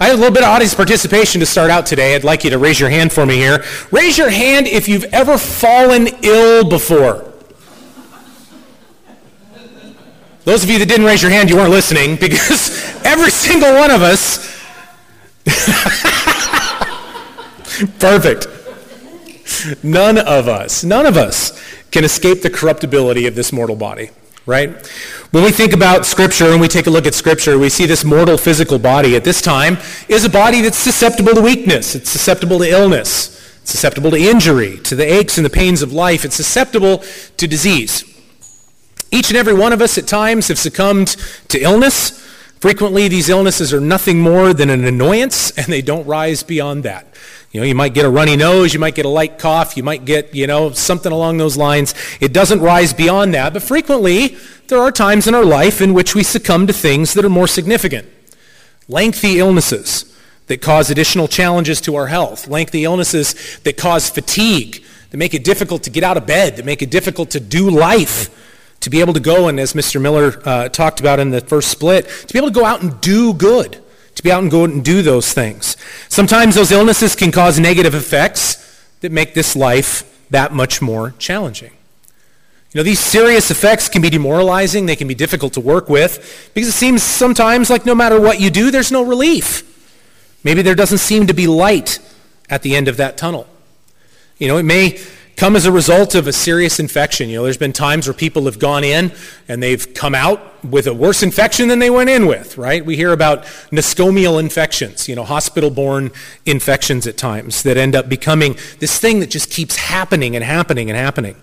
I have a little bit of audience participation to start out today. I'd like you to raise your hand for me here. Raise your hand if you've ever fallen ill before. Those of you that didn't raise your hand, you weren't listening because every single one of us. Perfect. None of us, none of us can escape the corruptibility of this mortal body, right? When we think about Scripture and we take a look at Scripture, we see this mortal physical body at this time is a body that's susceptible to weakness. It's susceptible to illness. It's susceptible to injury, to the aches and the pains of life. It's susceptible to disease. Each and every one of us at times have succumbed to illness. Frequently, these illnesses are nothing more than an annoyance, and they don't rise beyond that. You know, you might get a runny nose, you might get a light cough, you might get, you know, something along those lines. It doesn't rise beyond that, but frequently there are times in our life in which we succumb to things that are more significant. Lengthy illnesses that cause additional challenges to our health, lengthy illnesses that cause fatigue, that make it difficult to get out of bed, that make it difficult to do life to be able to go and, as Mr. Miller uh, talked about in the first split, to be able to go out and do good, to be out and go and do those things. Sometimes those illnesses can cause negative effects that make this life that much more challenging. You know, these serious effects can be demoralizing, they can be difficult to work with, because it seems sometimes like no matter what you do, there's no relief. Maybe there doesn't seem to be light at the end of that tunnel. You know, it may come as a result of a serious infection. You know, there's been times where people have gone in and they've come out with a worse infection than they went in with, right? We hear about nosocomial infections, you know, hospital-borne infections at times that end up becoming this thing that just keeps happening and happening and happening.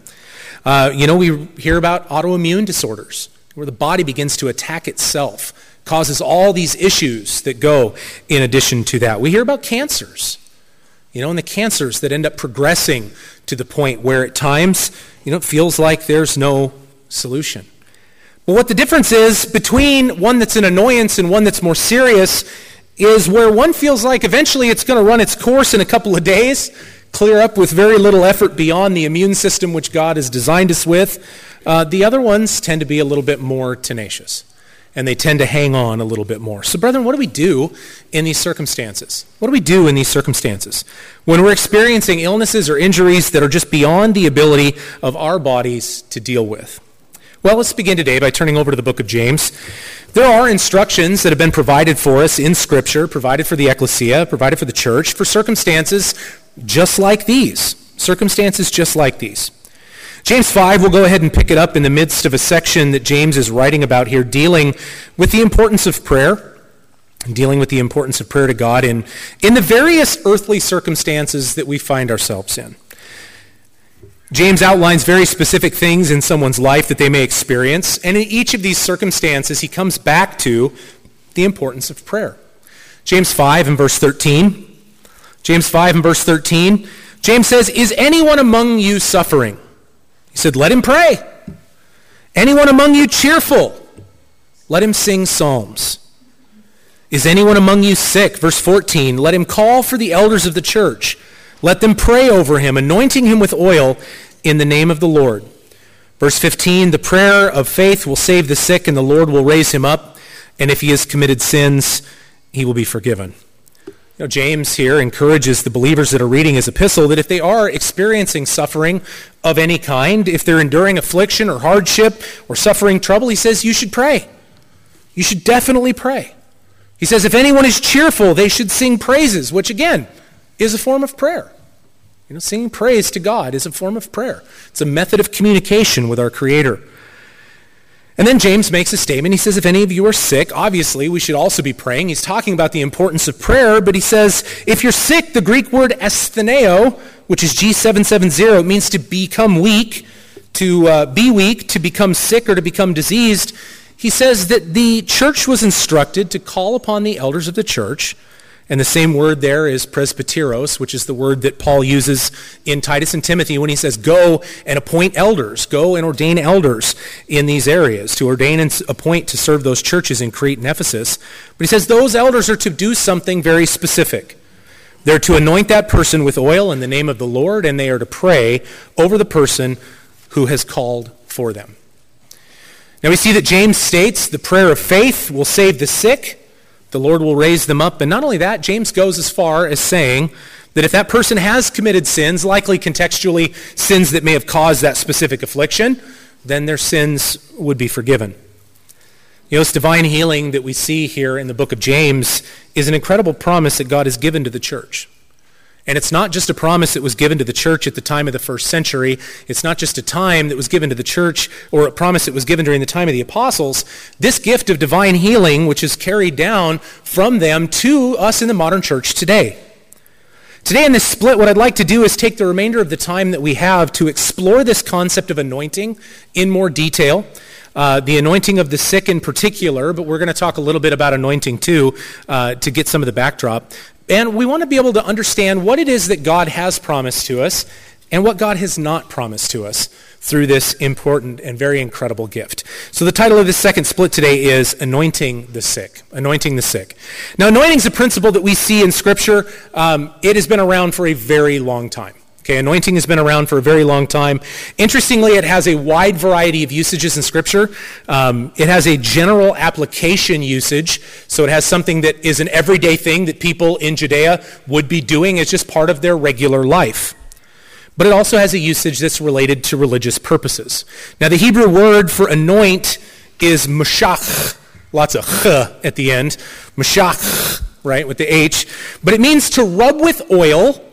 Uh, you know, we hear about autoimmune disorders where the body begins to attack itself, causes all these issues that go in addition to that. We hear about cancers you know, and the cancers that end up progressing to the point where at times, you know, it feels like there's no solution. But what the difference is between one that's an annoyance and one that's more serious is where one feels like eventually it's going to run its course in a couple of days, clear up with very little effort beyond the immune system which God has designed us with. Uh, the other ones tend to be a little bit more tenacious and they tend to hang on a little bit more. So, brethren, what do we do in these circumstances? What do we do in these circumstances? When we're experiencing illnesses or injuries that are just beyond the ability of our bodies to deal with? Well, let's begin today by turning over to the book of James. There are instructions that have been provided for us in Scripture, provided for the ecclesia, provided for the church, for circumstances just like these. Circumstances just like these. James 5, we'll go ahead and pick it up in the midst of a section that James is writing about here, dealing with the importance of prayer, dealing with the importance of prayer to God in, in the various earthly circumstances that we find ourselves in. James outlines very specific things in someone's life that they may experience, and in each of these circumstances, he comes back to the importance of prayer. James 5 and verse 13. James 5 and verse 13. James says, Is anyone among you suffering? He said, Let him pray. Anyone among you cheerful? Let him sing psalms. Is anyone among you sick? Verse 14, let him call for the elders of the church. Let them pray over him, anointing him with oil in the name of the Lord. Verse 15, the prayer of faith will save the sick, and the Lord will raise him up. And if he has committed sins, he will be forgiven. You know, James here encourages the believers that are reading his epistle that if they are experiencing suffering of any kind, if they're enduring affliction or hardship or suffering trouble, he says you should pray. You should definitely pray. He says if anyone is cheerful, they should sing praises, which again is a form of prayer. You know, singing praise to God is a form of prayer. It's a method of communication with our Creator. And then James makes a statement. He says, if any of you are sick, obviously we should also be praying. He's talking about the importance of prayer, but he says, if you're sick, the Greek word astheneo, which is G770, it means to become weak, to uh, be weak, to become sick, or to become diseased. He says that the church was instructed to call upon the elders of the church and the same word there is presbyteros, which is the word that Paul uses in Titus and Timothy when he says, go and appoint elders, go and ordain elders in these areas, to ordain and appoint to serve those churches in Crete and Ephesus. But he says those elders are to do something very specific. They're to anoint that person with oil in the name of the Lord, and they are to pray over the person who has called for them. Now we see that James states the prayer of faith will save the sick The Lord will raise them up. And not only that, James goes as far as saying that if that person has committed sins, likely contextually sins that may have caused that specific affliction, then their sins would be forgiven. You know, this divine healing that we see here in the book of James is an incredible promise that God has given to the church. And it's not just a promise that was given to the church at the time of the first century. It's not just a time that was given to the church or a promise that was given during the time of the apostles. This gift of divine healing, which is carried down from them to us in the modern church today. Today in this split, what I'd like to do is take the remainder of the time that we have to explore this concept of anointing in more detail. Uh, the anointing of the sick in particular, but we're going to talk a little bit about anointing too uh, to get some of the backdrop. And we want to be able to understand what it is that God has promised to us and what God has not promised to us through this important and very incredible gift. So the title of this second split today is Anointing the Sick. Anointing the Sick. Now, anointing is a principle that we see in Scripture. Um, it has been around for a very long time. Okay, anointing has been around for a very long time. Interestingly, it has a wide variety of usages in Scripture. Um, it has a general application usage, so it has something that is an everyday thing that people in Judea would be doing as just part of their regular life. But it also has a usage that's related to religious purposes. Now, the Hebrew word for anoint is mashach, lots of ch at the end, mashach, right, with the H. But it means to rub with oil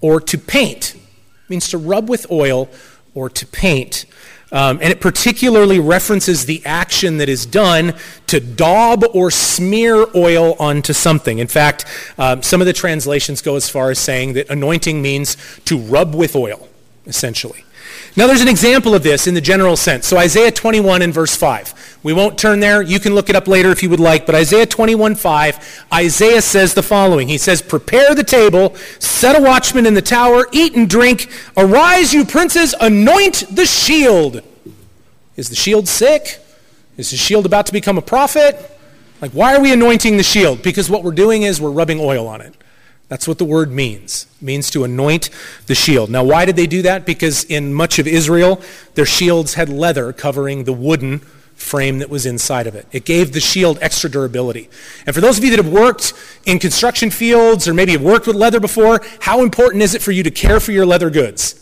or to paint. It means to rub with oil or to paint. Um, and it particularly references the action that is done to daub or smear oil onto something. In fact, um, some of the translations go as far as saying that anointing means to rub with oil, essentially. Now, there's an example of this in the general sense. So, Isaiah 21 and verse 5. We won't turn there. You can look it up later if you would like. But Isaiah 21 5, Isaiah says the following He says, Prepare the table, set a watchman in the tower, eat and drink. Arise, you princes, anoint the shield. Is the shield sick? Is the shield about to become a prophet? Like, why are we anointing the shield? Because what we're doing is we're rubbing oil on it. That's what the word means. It means to anoint the shield. Now, why did they do that? Because in much of Israel, their shields had leather covering the wooden frame that was inside of it. It gave the shield extra durability. And for those of you that have worked in construction fields or maybe have worked with leather before, how important is it for you to care for your leather goods?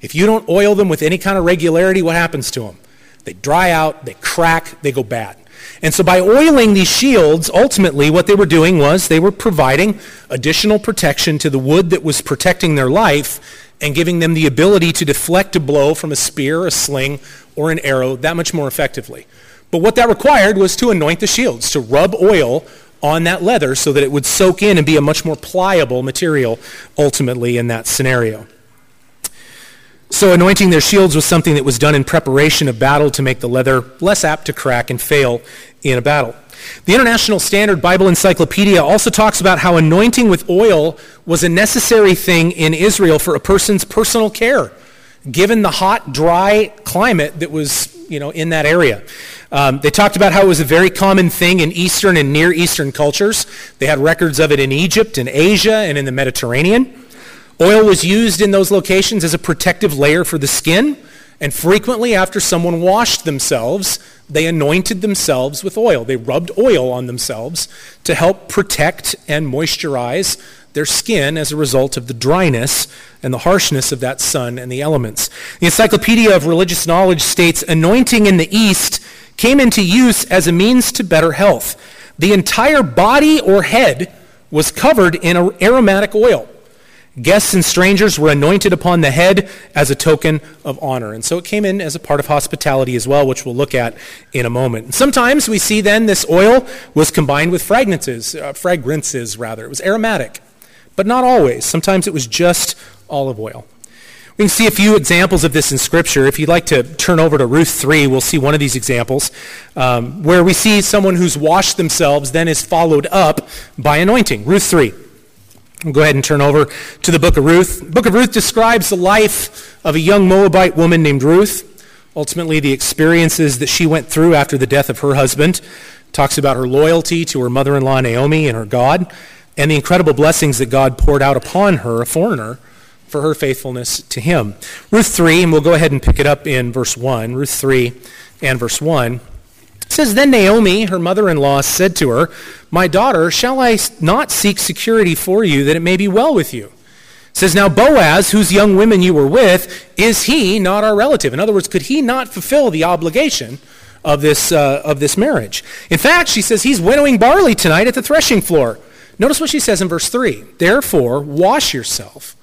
If you don't oil them with any kind of regularity, what happens to them? They dry out, they crack, they go bad. And so by oiling these shields, ultimately what they were doing was they were providing additional protection to the wood that was protecting their life and giving them the ability to deflect a blow from a spear, a sling, or an arrow that much more effectively. But what that required was to anoint the shields, to rub oil on that leather so that it would soak in and be a much more pliable material ultimately in that scenario. So anointing their shields was something that was done in preparation of battle to make the leather less apt to crack and fail in a battle. The International Standard Bible Encyclopedia also talks about how anointing with oil was a necessary thing in Israel for a person's personal care, given the hot, dry climate that was, you know, in that area. Um, they talked about how it was a very common thing in Eastern and Near Eastern cultures. They had records of it in Egypt and Asia and in the Mediterranean. Oil was used in those locations as a protective layer for the skin, and frequently after someone washed themselves, they anointed themselves with oil. They rubbed oil on themselves to help protect and moisturize their skin as a result of the dryness and the harshness of that sun and the elements. The Encyclopedia of Religious Knowledge states anointing in the East came into use as a means to better health. The entire body or head was covered in aromatic oil. Guests and strangers were anointed upon the head as a token of honor. And so it came in as a part of hospitality as well, which we'll look at in a moment. And sometimes we see then this oil was combined with fragrances, uh, fragrances rather. It was aromatic, but not always. Sometimes it was just olive oil. We can see a few examples of this in Scripture. If you'd like to turn over to Ruth 3, we'll see one of these examples um, where we see someone who's washed themselves then is followed up by anointing. Ruth 3. We'll go ahead and turn over to the book of Ruth. The book of Ruth describes the life of a young Moabite woman named Ruth. Ultimately, the experiences that she went through after the death of her husband. Talks about her loyalty to her mother-in-law Naomi and her God, and the incredible blessings that God poured out upon her, a foreigner, for her faithfulness to him. Ruth 3, and we'll go ahead and pick it up in verse 1. Ruth 3 and verse 1 says, Then Naomi, her mother in law, said to her, My daughter, shall I not seek security for you that it may be well with you? It says, Now Boaz, whose young women you were with, is he not our relative? In other words, could he not fulfill the obligation of this, uh, of this marriage? In fact, she says, He's winnowing barley tonight at the threshing floor. Notice what she says in verse 3 Therefore, wash yourself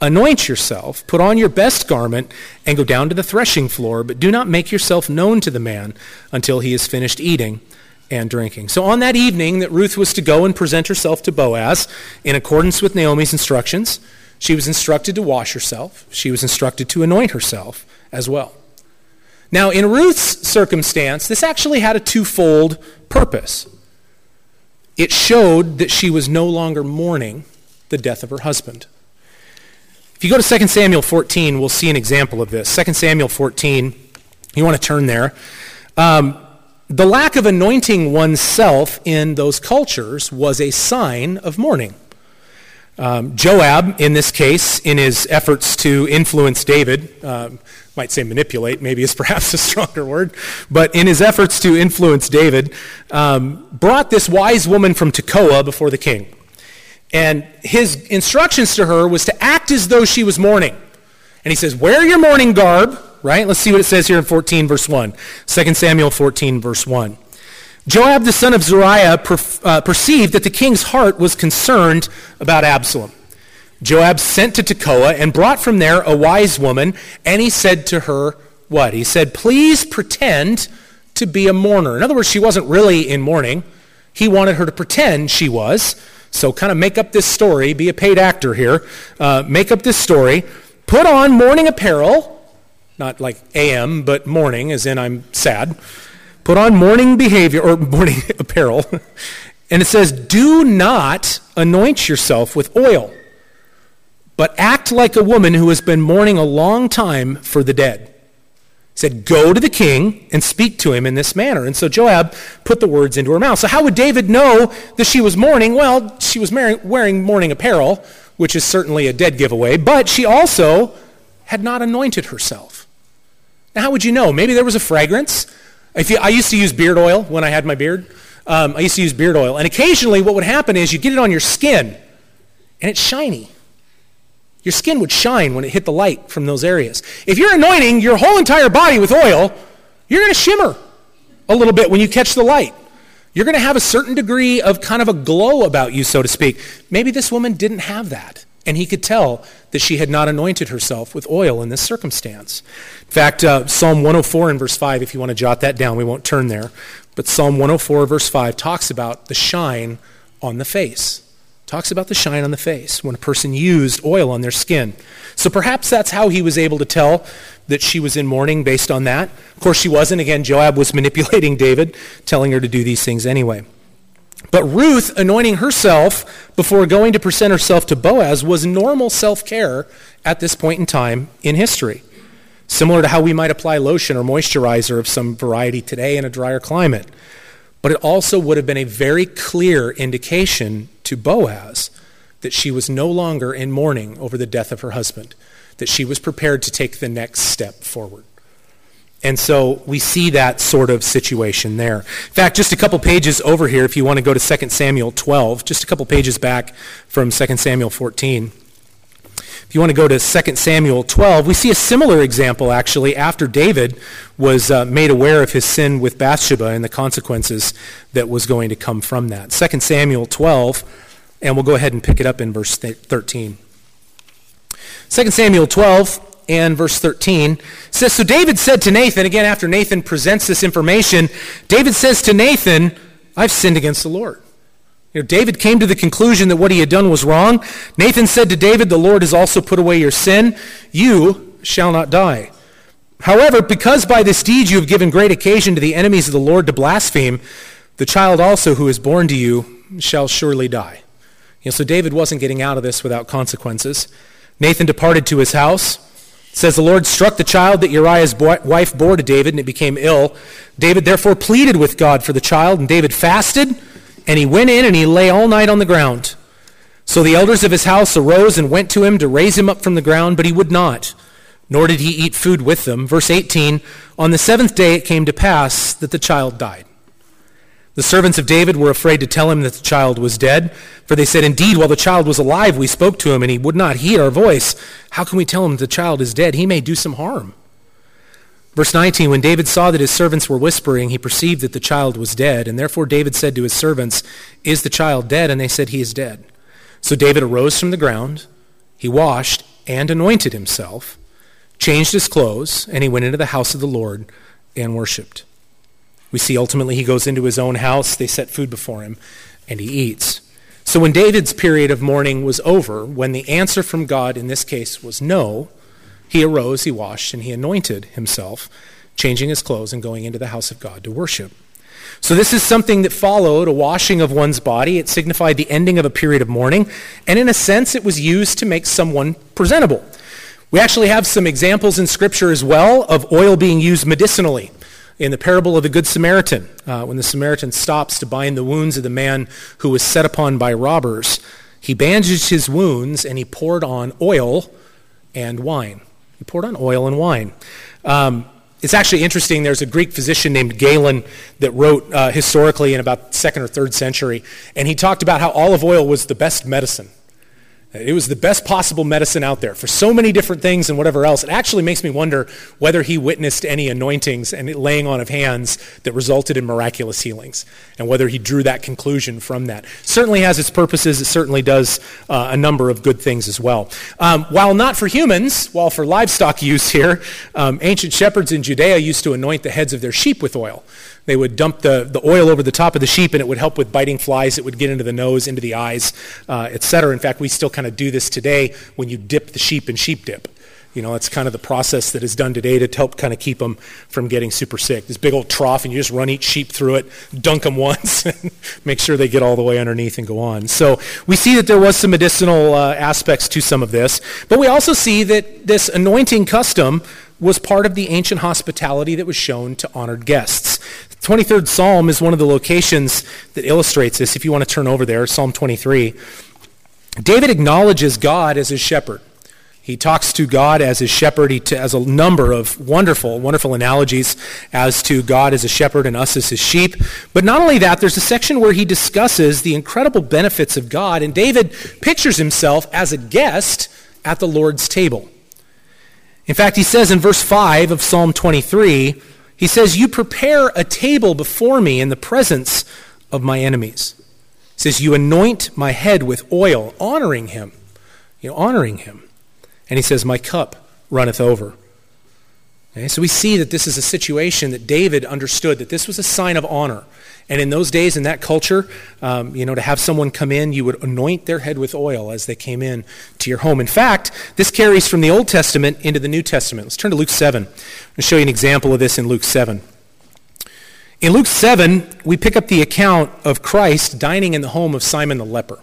Anoint yourself, put on your best garment, and go down to the threshing floor, but do not make yourself known to the man until he has finished eating and drinking. So on that evening that Ruth was to go and present herself to Boaz, in accordance with Naomi's instructions, she was instructed to wash herself. She was instructed to anoint herself as well. Now, in Ruth's circumstance, this actually had a twofold purpose. It showed that she was no longer mourning the death of her husband. If you go to 2 Samuel 14, we'll see an example of this. 2 Samuel 14, you want to turn there. Um, the lack of anointing oneself in those cultures was a sign of mourning. Um, Joab, in this case, in his efforts to influence David, um, might say manipulate, maybe is perhaps a stronger word, but in his efforts to influence David, um, brought this wise woman from Tekoa before the king. And his instructions to her was to act as though she was mourning. And he says, Wear your mourning garb, right? Let's see what it says here in 14, verse 1. 2 Samuel 14, verse 1. Joab the son of Zeruiah per, uh, perceived that the king's heart was concerned about Absalom. Joab sent to Tekoa and brought from there a wise woman, and he said to her, What? He said, Please pretend to be a mourner. In other words, she wasn't really in mourning. He wanted her to pretend she was. So kind of make up this story, be a paid actor here, uh, make up this story, put on mourning apparel, not like AM, but mourning, as in I'm sad. Put on mourning behavior, or mourning apparel. and it says, do not anoint yourself with oil, but act like a woman who has been mourning a long time for the dead said, Go to the king and speak to him in this manner. And so Joab put the words into her mouth. So, how would David know that she was mourning? Well, she was wearing mourning apparel, which is certainly a dead giveaway, but she also had not anointed herself. Now, how would you know? Maybe there was a fragrance. You, I used to use beard oil when I had my beard. Um, I used to use beard oil. And occasionally, what would happen is you get it on your skin, and it's shiny. Your skin would shine when it hit the light from those areas. If you're anointing your whole entire body with oil, you're going to shimmer a little bit when you catch the light. You're going to have a certain degree of kind of a glow about you, so to speak. Maybe this woman didn't have that. And he could tell that she had not anointed herself with oil in this circumstance. In fact, uh, Psalm 104 and verse 5, if you want to jot that down, we won't turn there. But Psalm 104, verse 5, talks about the shine on the face talks about the shine on the face when a person used oil on their skin. So perhaps that's how he was able to tell that she was in mourning based on that. Of course, she wasn't. Again, Joab was manipulating David, telling her to do these things anyway. But Ruth anointing herself before going to present herself to Boaz was normal self care at this point in time in history. Similar to how we might apply lotion or moisturizer of some variety today in a drier climate but it also would have been a very clear indication to Boaz that she was no longer in mourning over the death of her husband, that she was prepared to take the next step forward. And so we see that sort of situation there. In fact, just a couple pages over here, if you want to go to 2 Samuel 12, just a couple pages back from 2 Samuel 14. If you want to go to 2 Samuel 12, we see a similar example actually after David was uh, made aware of his sin with Bathsheba and the consequences that was going to come from that. 2 Samuel 12, and we'll go ahead and pick it up in verse 13. 2 Samuel 12 and verse 13 says, So David said to Nathan, again after Nathan presents this information, David says to Nathan, I've sinned against the Lord. You know, David came to the conclusion that what he had done was wrong. Nathan said to David, The Lord has also put away your sin. You shall not die. However, because by this deed you have given great occasion to the enemies of the Lord to blaspheme, the child also who is born to you shall surely die. You know, so David wasn't getting out of this without consequences. Nathan departed to his house. It says the Lord struck the child that Uriah's wife bore to David, and it became ill. David therefore pleaded with God for the child, and David fasted and he went in and he lay all night on the ground. So the elders of his house arose and went to him to raise him up from the ground, but he would not, nor did he eat food with them. Verse 18 On the seventh day it came to pass that the child died. The servants of David were afraid to tell him that the child was dead, for they said, Indeed, while the child was alive, we spoke to him, and he would not heed our voice. How can we tell him the child is dead? He may do some harm. Verse 19 When David saw that his servants were whispering, he perceived that the child was dead, and therefore David said to his servants, Is the child dead? And they said, He is dead. So David arose from the ground, he washed and anointed himself, changed his clothes, and he went into the house of the Lord and worshiped. We see ultimately he goes into his own house, they set food before him, and he eats. So when David's period of mourning was over, when the answer from God in this case was no, he arose, he washed, and he anointed himself, changing his clothes and going into the house of God to worship. So, this is something that followed a washing of one's body. It signified the ending of a period of mourning, and in a sense, it was used to make someone presentable. We actually have some examples in Scripture as well of oil being used medicinally in the parable of the Good Samaritan, uh, when the Samaritan stops to bind the wounds of the man who was set upon by robbers, he bandaged his wounds and he poured on oil and wine. He poured on oil and wine. Um, it's actually interesting. There's a Greek physician named Galen that wrote uh, historically in about second or third century, and he talked about how olive oil was the best medicine. It was the best possible medicine out there for so many different things and whatever else. It actually makes me wonder whether he witnessed any anointings and laying on of hands that resulted in miraculous healings and whether he drew that conclusion from that. Certainly has its purposes. It certainly does uh, a number of good things as well. Um, while not for humans, while for livestock use here, um, ancient shepherds in Judea used to anoint the heads of their sheep with oil. They would dump the, the oil over the top of the sheep, and it would help with biting flies. It would get into the nose, into the eyes, uh, etc. In fact, we still kind of do this today when you dip the sheep in sheep dip. You know, it's kind of the process that is done today to help kind of keep them from getting super sick. This big old trough, and you just run each sheep through it, dunk them once, and make sure they get all the way underneath and go on. So we see that there was some medicinal uh, aspects to some of this, but we also see that this anointing custom was part of the ancient hospitality that was shown to honored guests. 23rd Psalm is one of the locations that illustrates this. If you want to turn over there, Psalm 23. David acknowledges God as his shepherd. He talks to God as his shepherd. He has a number of wonderful, wonderful analogies as to God as a shepherd and us as his sheep. But not only that, there's a section where he discusses the incredible benefits of God, and David pictures himself as a guest at the Lord's table. In fact, he says in verse 5 of Psalm 23, he says, You prepare a table before me in the presence of my enemies. He says, You anoint my head with oil, honoring him. You know, honoring him. And he says, My cup runneth over. Okay, so we see that this is a situation that David understood that this was a sign of honor. And in those days, in that culture, um, you know, to have someone come in, you would anoint their head with oil as they came in to your home. In fact, this carries from the Old Testament into the New Testament. Let's turn to Luke 7. I'm going to show you an example of this in Luke 7. In Luke 7, we pick up the account of Christ dining in the home of Simon the leper.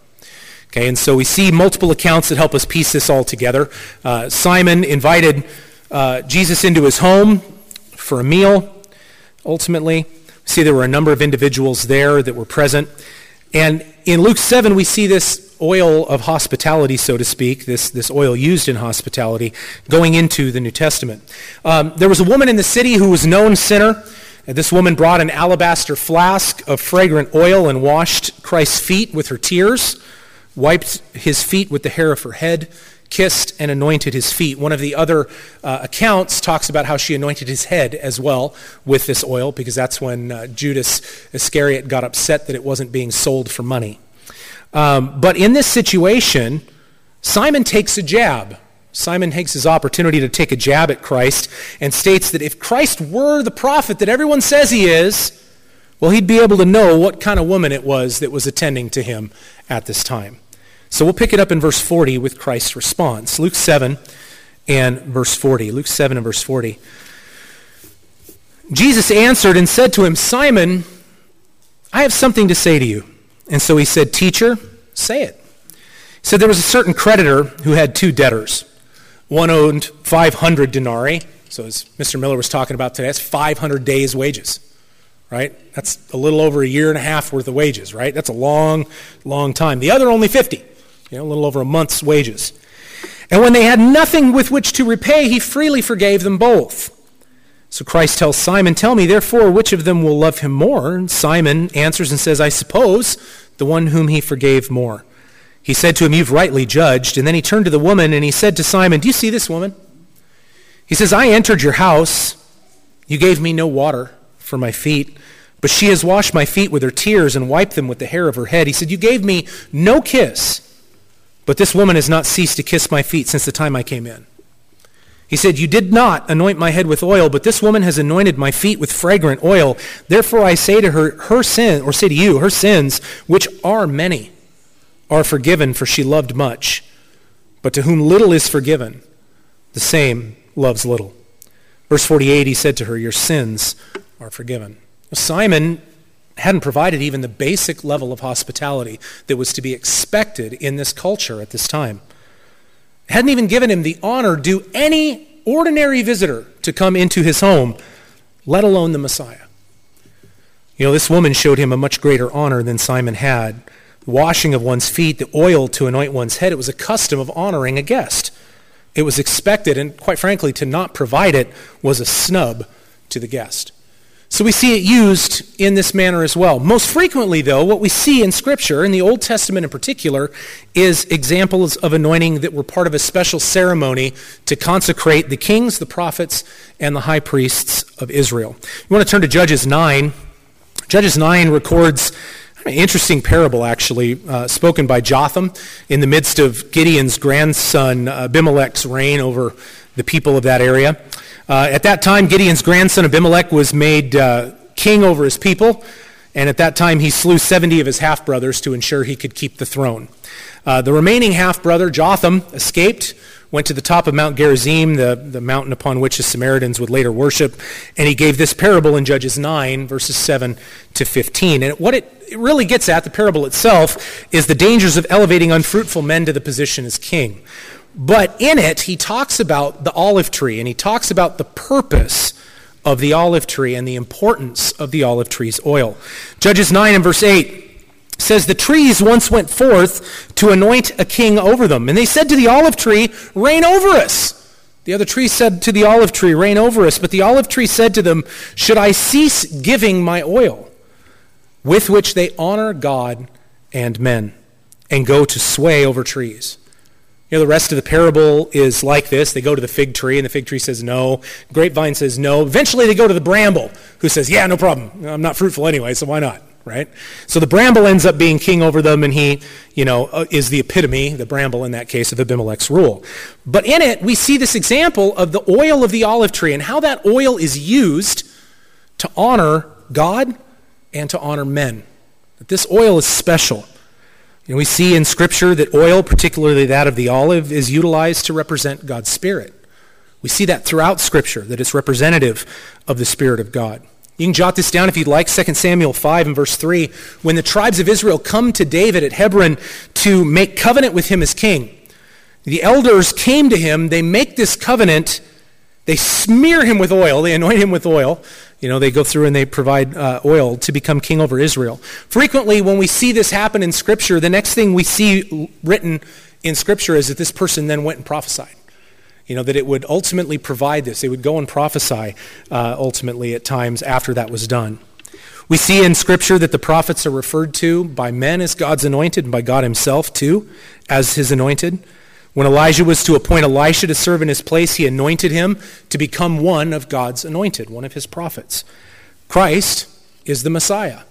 Okay, and so we see multiple accounts that help us piece this all together. Uh, Simon invited uh, Jesus into his home for a meal, ultimately. See, there were a number of individuals there that were present. And in Luke 7, we see this oil of hospitality, so to speak, this, this oil used in hospitality, going into the New Testament. Um, there was a woman in the city who was known sinner. This woman brought an alabaster flask of fragrant oil and washed Christ's feet with her tears, wiped his feet with the hair of her head, kissed and anointed his feet. One of the other uh, accounts talks about how she anointed his head as well with this oil, because that's when uh, Judas Iscariot got upset that it wasn't being sold for money. Um, but in this situation, Simon takes a jab. Simon takes his opportunity to take a jab at Christ and states that if Christ were the prophet that everyone says he is, well, he'd be able to know what kind of woman it was that was attending to him at this time. So we'll pick it up in verse 40 with Christ's response. Luke 7 and verse 40. Luke 7 and verse 40. Jesus answered and said to him, Simon, I have something to say to you. And so he said, Teacher, say it. He said there was a certain creditor who had two debtors. One owed 500 denarii. So as Mr. Miller was talking about today, that's 500 days' wages right? That's a little over a year and a half worth of wages, right? That's a long, long time. The other only 50 you know, a little over a month's wages. And when they had nothing with which to repay, he freely forgave them both. So Christ tells Simon, Tell me, therefore, which of them will love him more? And Simon answers and says, I suppose the one whom he forgave more. He said to him, You've rightly judged. And then he turned to the woman and he said to Simon, Do you see this woman? He says, I entered your house. You gave me no water for my feet, but she has washed my feet with her tears and wiped them with the hair of her head. He said, You gave me no kiss, but this woman has not ceased to kiss my feet since the time I came in. He said, You did not anoint my head with oil, but this woman has anointed my feet with fragrant oil. Therefore I say to her, her sin, or say to you, her sins, which are many, are forgiven, for she loved much. But to whom little is forgiven, the same loves little. Verse 48, he said to her, Your sins are forgiven. Simon hadn't provided even the basic level of hospitality that was to be expected in this culture at this time hadn't even given him the honor due any ordinary visitor to come into his home, let alone the Messiah. You know, this woman showed him a much greater honor than Simon had. The washing of one's feet, the oil to anoint one's head, it was a custom of honoring a guest. It was expected, and quite frankly, to not provide it was a snub to the guest. So we see it used in this manner as well. Most frequently, though, what we see in Scripture, in the Old Testament in particular, is examples of anointing that were part of a special ceremony to consecrate the kings, the prophets, and the high priests of Israel. You want to turn to Judges 9. Judges 9 records an interesting parable, actually, uh, spoken by Jotham in the midst of Gideon's grandson Abimelech's reign over the people of that area. Uh, at that time, Gideon's grandson Abimelech was made uh, king over his people, and at that time he slew 70 of his half brothers to ensure he could keep the throne. Uh, the remaining half brother, Jotham, escaped, went to the top of Mount Gerizim, the, the mountain upon which the Samaritans would later worship, and he gave this parable in Judges 9, verses 7 to 15. And what it, it really gets at, the parable itself, is the dangers of elevating unfruitful men to the position as king. But in it, he talks about the olive tree and he talks about the purpose of the olive tree and the importance of the olive tree's oil. Judges 9 and verse 8 says, The trees once went forth to anoint a king over them. And they said to the olive tree, Reign over us. The other tree said to the olive tree, Reign over us. But the olive tree said to them, Should I cease giving my oil, with which they honor God and men, and go to sway over trees? You know, the rest of the parable is like this. They go to the fig tree, and the fig tree says no. Grapevine says no. Eventually, they go to the bramble, who says, Yeah, no problem. I'm not fruitful anyway, so why not? Right? So the bramble ends up being king over them, and he, you know, uh, is the epitome, the bramble in that case, of Abimelech's rule. But in it, we see this example of the oil of the olive tree and how that oil is used to honor God and to honor men. That this oil is special. And we see in Scripture that oil, particularly that of the olive, is utilized to represent God's Spirit. We see that throughout Scripture, that it's representative of the Spirit of God. You can jot this down if you'd like, 2 Samuel 5 and verse 3. When the tribes of Israel come to David at Hebron to make covenant with him as king, the elders came to him, they make this covenant, they smear him with oil, they anoint him with oil, you know, they go through and they provide uh, oil to become king over Israel. Frequently, when we see this happen in Scripture, the next thing we see written in Scripture is that this person then went and prophesied. You know, that it would ultimately provide this. They would go and prophesy uh, ultimately at times after that was done. We see in Scripture that the prophets are referred to by men as God's anointed and by God Himself too as His anointed. When Elijah was to appoint Elisha to serve in his place, he anointed him to become one of God's anointed, one of his prophets. Christ is the Messiah.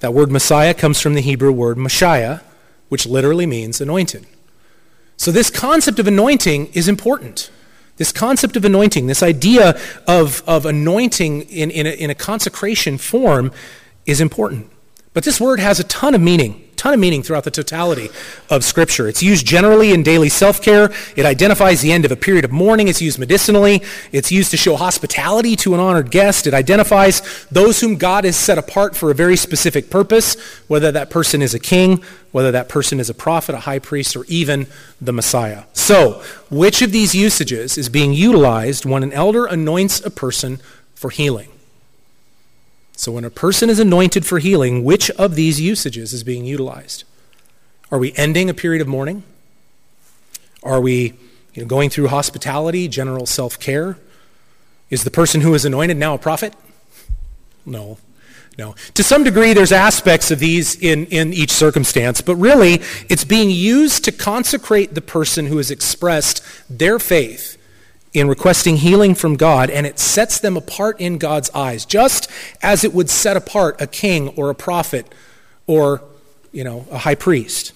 That word Messiah comes from the Hebrew word Mashiach, which literally means anointed. So, this concept of anointing is important. This concept of anointing, this idea of, of anointing in, in, a, in a consecration form, is important. But this word has a ton of meaning ton of meaning throughout the totality of Scripture. It's used generally in daily self care. It identifies the end of a period of mourning. It's used medicinally. It's used to show hospitality to an honored guest. It identifies those whom God has set apart for a very specific purpose, whether that person is a king, whether that person is a prophet, a high priest, or even the Messiah. So, which of these usages is being utilized when an elder anoints a person for healing? So when a person is anointed for healing, which of these usages is being utilized? Are we ending a period of mourning? Are we you know, going through hospitality, general self care? Is the person who is anointed now a prophet? No. No. To some degree, there's aspects of these in, in each circumstance, but really, it's being used to consecrate the person who has expressed their faith in requesting healing from God, and it sets them apart in God's eyes, just as it would set apart a king or a prophet or, you know, a high priest.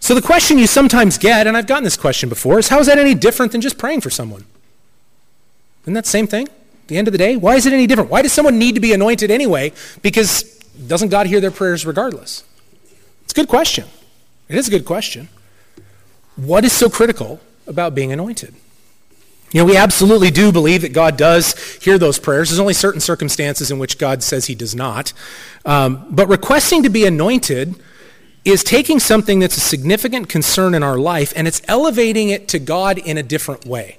So the question you sometimes get, and I've gotten this question before, is how is that any different than just praying for someone? Isn't that the same thing? At the end of the day, why is it any different? Why does someone need to be anointed anyway? Because doesn't God hear their prayers regardless? It's a good question. It is a good question. What is so critical about being anointed? You know, we absolutely do believe that God does hear those prayers. There's only certain circumstances in which God says he does not. Um, but requesting to be anointed is taking something that's a significant concern in our life and it's elevating it to God in a different way.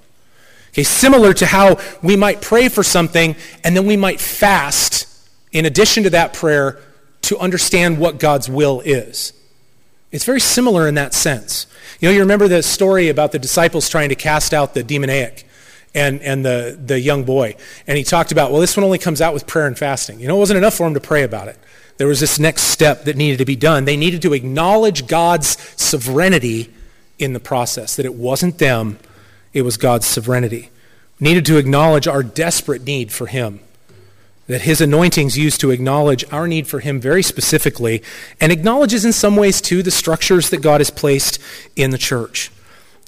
Okay, similar to how we might pray for something and then we might fast in addition to that prayer to understand what God's will is. It's very similar in that sense. You know, you remember the story about the disciples trying to cast out the demoniac and, and the, the young boy. And he talked about, well, this one only comes out with prayer and fasting. You know, it wasn't enough for him to pray about it. There was this next step that needed to be done. They needed to acknowledge God's sovereignty in the process, that it wasn't them, it was God's sovereignty. Needed to acknowledge our desperate need for Him that his anointings used to acknowledge our need for him very specifically and acknowledges in some ways too the structures that God has placed in the church.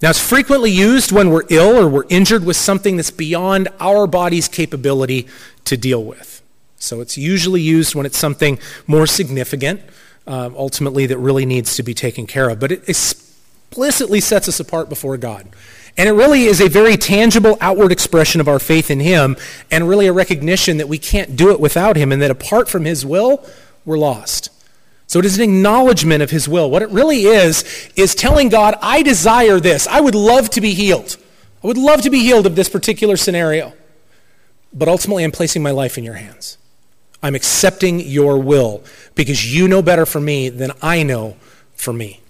Now, it's frequently used when we're ill or we're injured with something that's beyond our body's capability to deal with. So it's usually used when it's something more significant, um, ultimately, that really needs to be taken care of. But it explicitly sets us apart before God. And it really is a very tangible outward expression of our faith in Him and really a recognition that we can't do it without Him and that apart from His will, we're lost. So it is an acknowledgement of His will. What it really is, is telling God, I desire this. I would love to be healed. I would love to be healed of this particular scenario. But ultimately, I'm placing my life in your hands. I'm accepting your will because you know better for me than I know for me.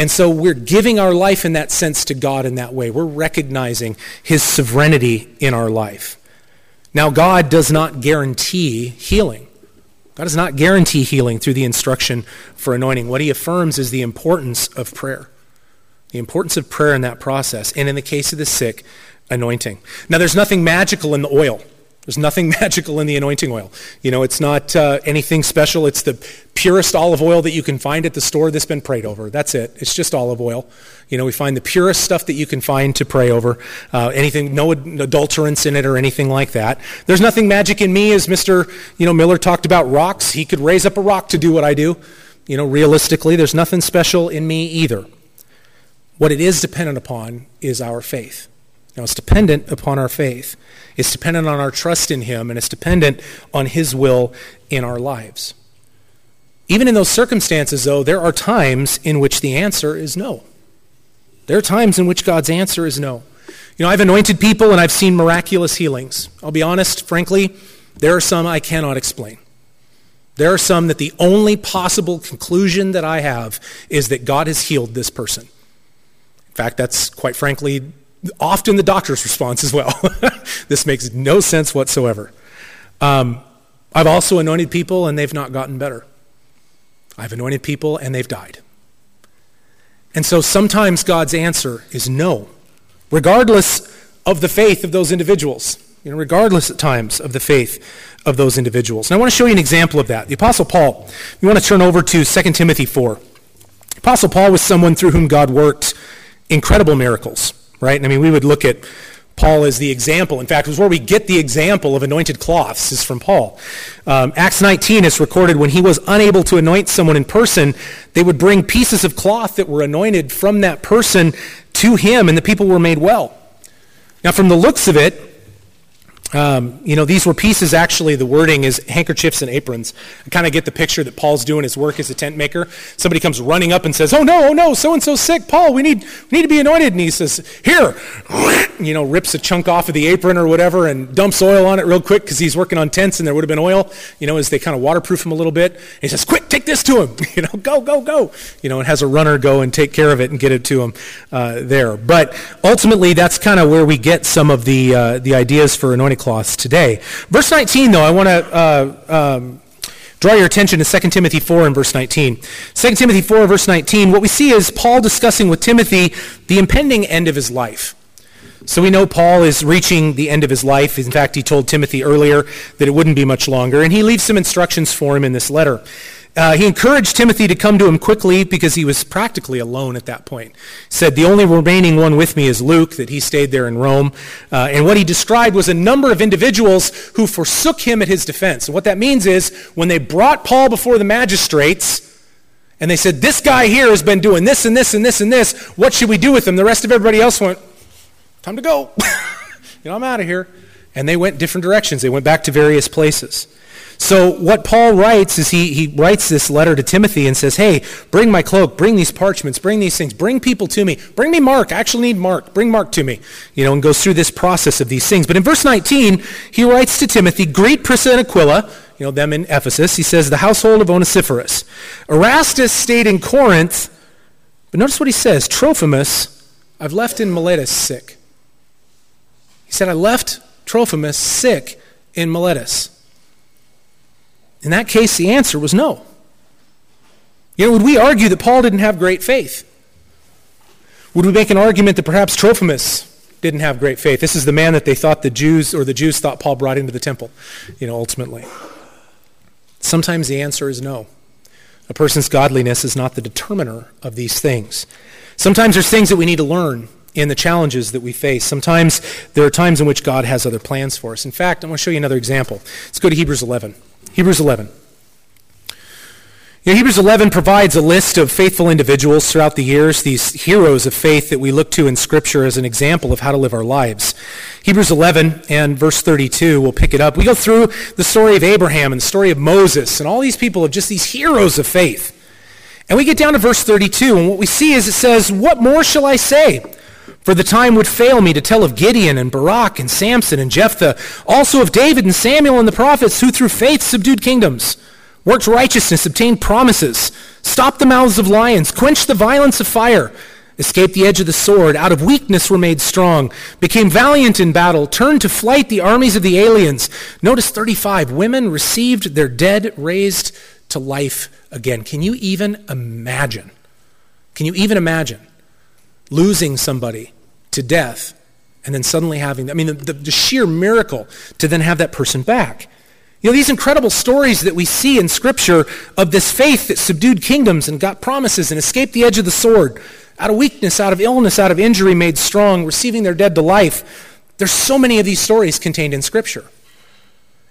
And so we're giving our life in that sense to God in that way. We're recognizing his sovereignty in our life. Now, God does not guarantee healing. God does not guarantee healing through the instruction for anointing. What he affirms is the importance of prayer, the importance of prayer in that process, and in the case of the sick, anointing. Now, there's nothing magical in the oil. There's nothing magical in the anointing oil. You know, it's not uh, anything special. It's the purest olive oil that you can find at the store that's been prayed over. That's it. It's just olive oil. You know, we find the purest stuff that you can find to pray over. Uh, anything, no adulterants in it or anything like that. There's nothing magic in me, as Mr. You know Miller talked about rocks. He could raise up a rock to do what I do. You know, realistically, there's nothing special in me either. What it is dependent upon is our faith. Now, it's dependent upon our faith. It's dependent on our trust in Him, and it's dependent on His will in our lives. Even in those circumstances, though, there are times in which the answer is no. There are times in which God's answer is no. You know, I've anointed people and I've seen miraculous healings. I'll be honest, frankly, there are some I cannot explain. There are some that the only possible conclusion that I have is that God has healed this person. In fact, that's quite frankly often the doctor's response as well. this makes no sense whatsoever. Um, I've also anointed people and they've not gotten better. I've anointed people and they've died. And so sometimes God's answer is no, regardless of the faith of those individuals. You know, regardless at times of the faith of those individuals. And I want to show you an example of that. The Apostle Paul. You want to turn over to 2 Timothy 4. The Apostle Paul was someone through whom God worked incredible miracles right? I mean, we would look at Paul as the example. In fact, it was where we get the example of anointed cloths is from Paul. Um, Acts 19 is recorded when he was unable to anoint someone in person, they would bring pieces of cloth that were anointed from that person to him, and the people were made well. Now, from the looks of it, Um, you know, these were pieces, actually, the wording is handkerchiefs and aprons. I kind of get the picture that Paul's doing his work as a tent maker. Somebody comes running up and says, Oh, no, oh, no, so and so sick. Paul, we need, we need to be anointed. And he says, Here, you know, rips a chunk off of the apron or whatever and dumps oil on it real quick because he's working on tents and there would have been oil, you know, as they kind of waterproof him a little bit. And he says, Quick, take this to him. You know, go, go, go. You know, and has a runner go and take care of it and get it to him uh, there. But ultimately, that's kind of where we get some of the, uh, the ideas for anointing cloths today. Verse 19, though, I want to uh, um, draw your attention to 2 Timothy 4 and verse 19. 2 Timothy 4 verse 19, what we see is Paul discussing with Timothy the impending end of his life. So we know Paul is reaching the end of his life. In fact, he told Timothy earlier that it wouldn't be much longer, and he leaves some instructions for him in this letter. Uh, he encouraged Timothy to come to him quickly because he was practically alone at that point. He said, The only remaining one with me is Luke, that he stayed there in Rome. Uh, and what he described was a number of individuals who forsook him at his defense. And what that means is when they brought Paul before the magistrates, and they said, This guy here has been doing this and this and this and this, what should we do with him? The rest of everybody else went, Time to go. you know, I'm out of here. And they went different directions. They went back to various places. So what Paul writes is he, he writes this letter to Timothy and says, hey, bring my cloak, bring these parchments, bring these things, bring people to me. Bring me Mark. I actually need Mark. Bring Mark to me. You know, and goes through this process of these things. But in verse 19, he writes to Timothy, greet Priscilla and Aquila, you know, them in Ephesus. He says, the household of Onesiphorus. Erastus stayed in Corinth, but notice what he says, Trophimus, I've left in Miletus sick. He said, I left Trophimus sick in Miletus. In that case, the answer was no. You know, would we argue that Paul didn't have great faith? Would we make an argument that perhaps Trophimus didn't have great faith? This is the man that they thought the Jews, or the Jews thought Paul brought into the temple, you know, ultimately. Sometimes the answer is no. A person's godliness is not the determiner of these things. Sometimes there's things that we need to learn in the challenges that we face. Sometimes there are times in which God has other plans for us. In fact, I want to show you another example. Let's go to Hebrews 11. Hebrews 11. You know, Hebrews 11 provides a list of faithful individuals throughout the years, these heroes of faith that we look to in Scripture as an example of how to live our lives. Hebrews 11 and verse 32, we'll pick it up. We go through the story of Abraham and the story of Moses and all these people of just these heroes of faith. And we get down to verse 32, and what we see is it says, What more shall I say? For the time would fail me to tell of Gideon and Barak and Samson and Jephthah, also of David and Samuel and the prophets who through faith subdued kingdoms, worked righteousness, obtained promises, stopped the mouths of lions, quenched the violence of fire, escaped the edge of the sword, out of weakness were made strong, became valiant in battle, turned to flight the armies of the aliens. Notice 35, women received their dead raised to life again. Can you even imagine? Can you even imagine? Losing somebody to death and then suddenly having, I mean, the, the, sheer miracle to then have that person back. You know, these incredible stories that we see in Scripture of this faith that subdued kingdoms and got promises and escaped the edge of the sword, out of weakness, out of illness, out of injury, made strong, receiving their dead to life. There's so many of these stories contained in Scripture.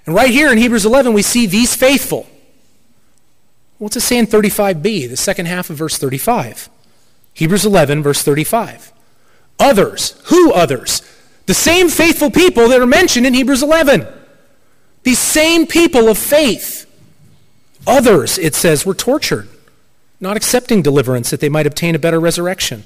And right here in Hebrews 11, we see these faithful. What's it say in 35b, the second half of verse 35? Hebrews 11, verse 35. Others. Who others? The same faithful people that are mentioned in Hebrews 11. These same people of faith. Others, it says, were tortured, not accepting deliverance that they might obtain a better resurrection.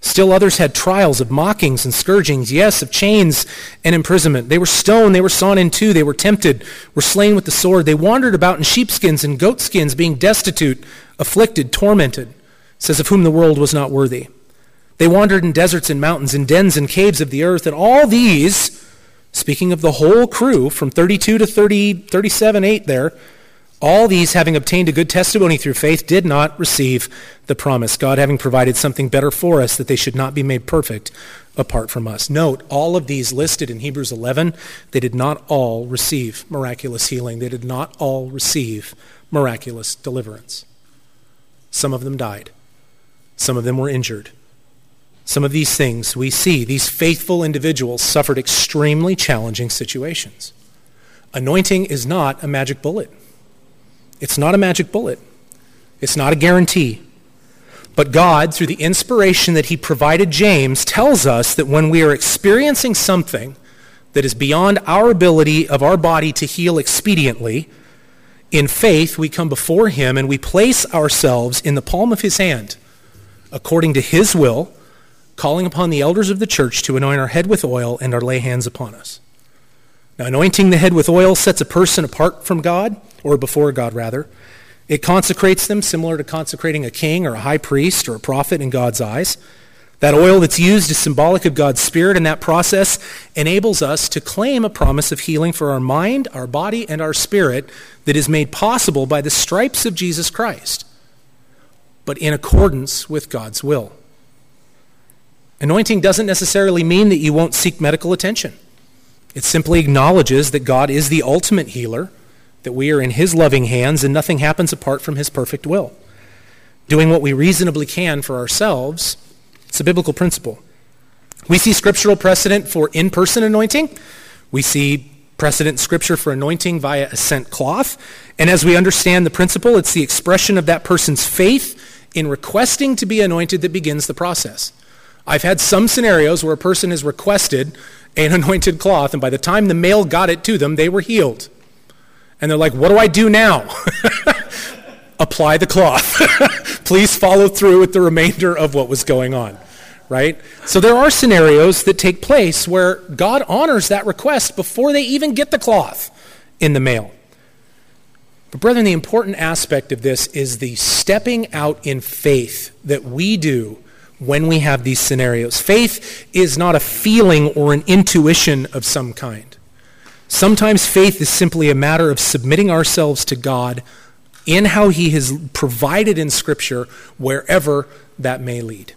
Still others had trials of mockings and scourgings, yes, of chains and imprisonment. They were stoned, they were sawn in two, they were tempted, were slain with the sword. They wandered about in sheepskins and goatskins, being destitute, afflicted, tormented says, of whom the world was not worthy. They wandered in deserts and mountains, in dens and caves of the earth, and all these, speaking of the whole crew from 32 to 30, 37, 8 there, all these, having obtained a good testimony through faith, did not receive the promise, God having provided something better for us, that they should not be made perfect apart from us. Note, all of these listed in Hebrews 11, they did not all receive miraculous healing. They did not all receive miraculous deliverance. Some of them died. Some of them were injured. Some of these things we see, these faithful individuals suffered extremely challenging situations. Anointing is not a magic bullet. It's not a magic bullet. It's not a guarantee. But God, through the inspiration that he provided James, tells us that when we are experiencing something that is beyond our ability of our body to heal expediently, in faith we come before him and we place ourselves in the palm of his hand, according to his will, calling upon the elders of the church to anoint our head with oil and our lay hands upon us. Now, anointing the head with oil sets a person apart from God, or before God, rather. It consecrates them, similar to consecrating a king or a high priest or a prophet in God's eyes. That oil that's used is symbolic of God's Spirit, and that process enables us to claim a promise of healing for our mind, our body, and our spirit that is made possible by the stripes of Jesus Christ, but in accordance with God's will. Anointing doesn't necessarily mean that you won't seek medical attention. It simply acknowledges that God is the ultimate healer, that we are in His loving hands, and nothing happens apart from His perfect will. Doing what we reasonably can for ourselves it's a biblical principle. We see scriptural precedent for in person anointing. We see precedent Scripture for anointing via a sent cloth. And as we understand the principle, it's the expression of that person's faith in requesting to be anointed that begins the process. I've had some scenarios where a person has requested an anointed cloth, and by the time the mail got it to them, they were healed. And they're like, what do I do now? Apply the cloth. Please follow through with the remainder of what was going on right? So there are scenarios that take place where God honors that request before they even get the cloth in the mail. But, brethren, the important aspect of this is the stepping out in faith that we do when we have these scenarios. Faith is not a feeling or an intuition of some kind. Sometimes faith is simply a matter of submitting ourselves to God in how He has provided in Scripture, wherever that may lead.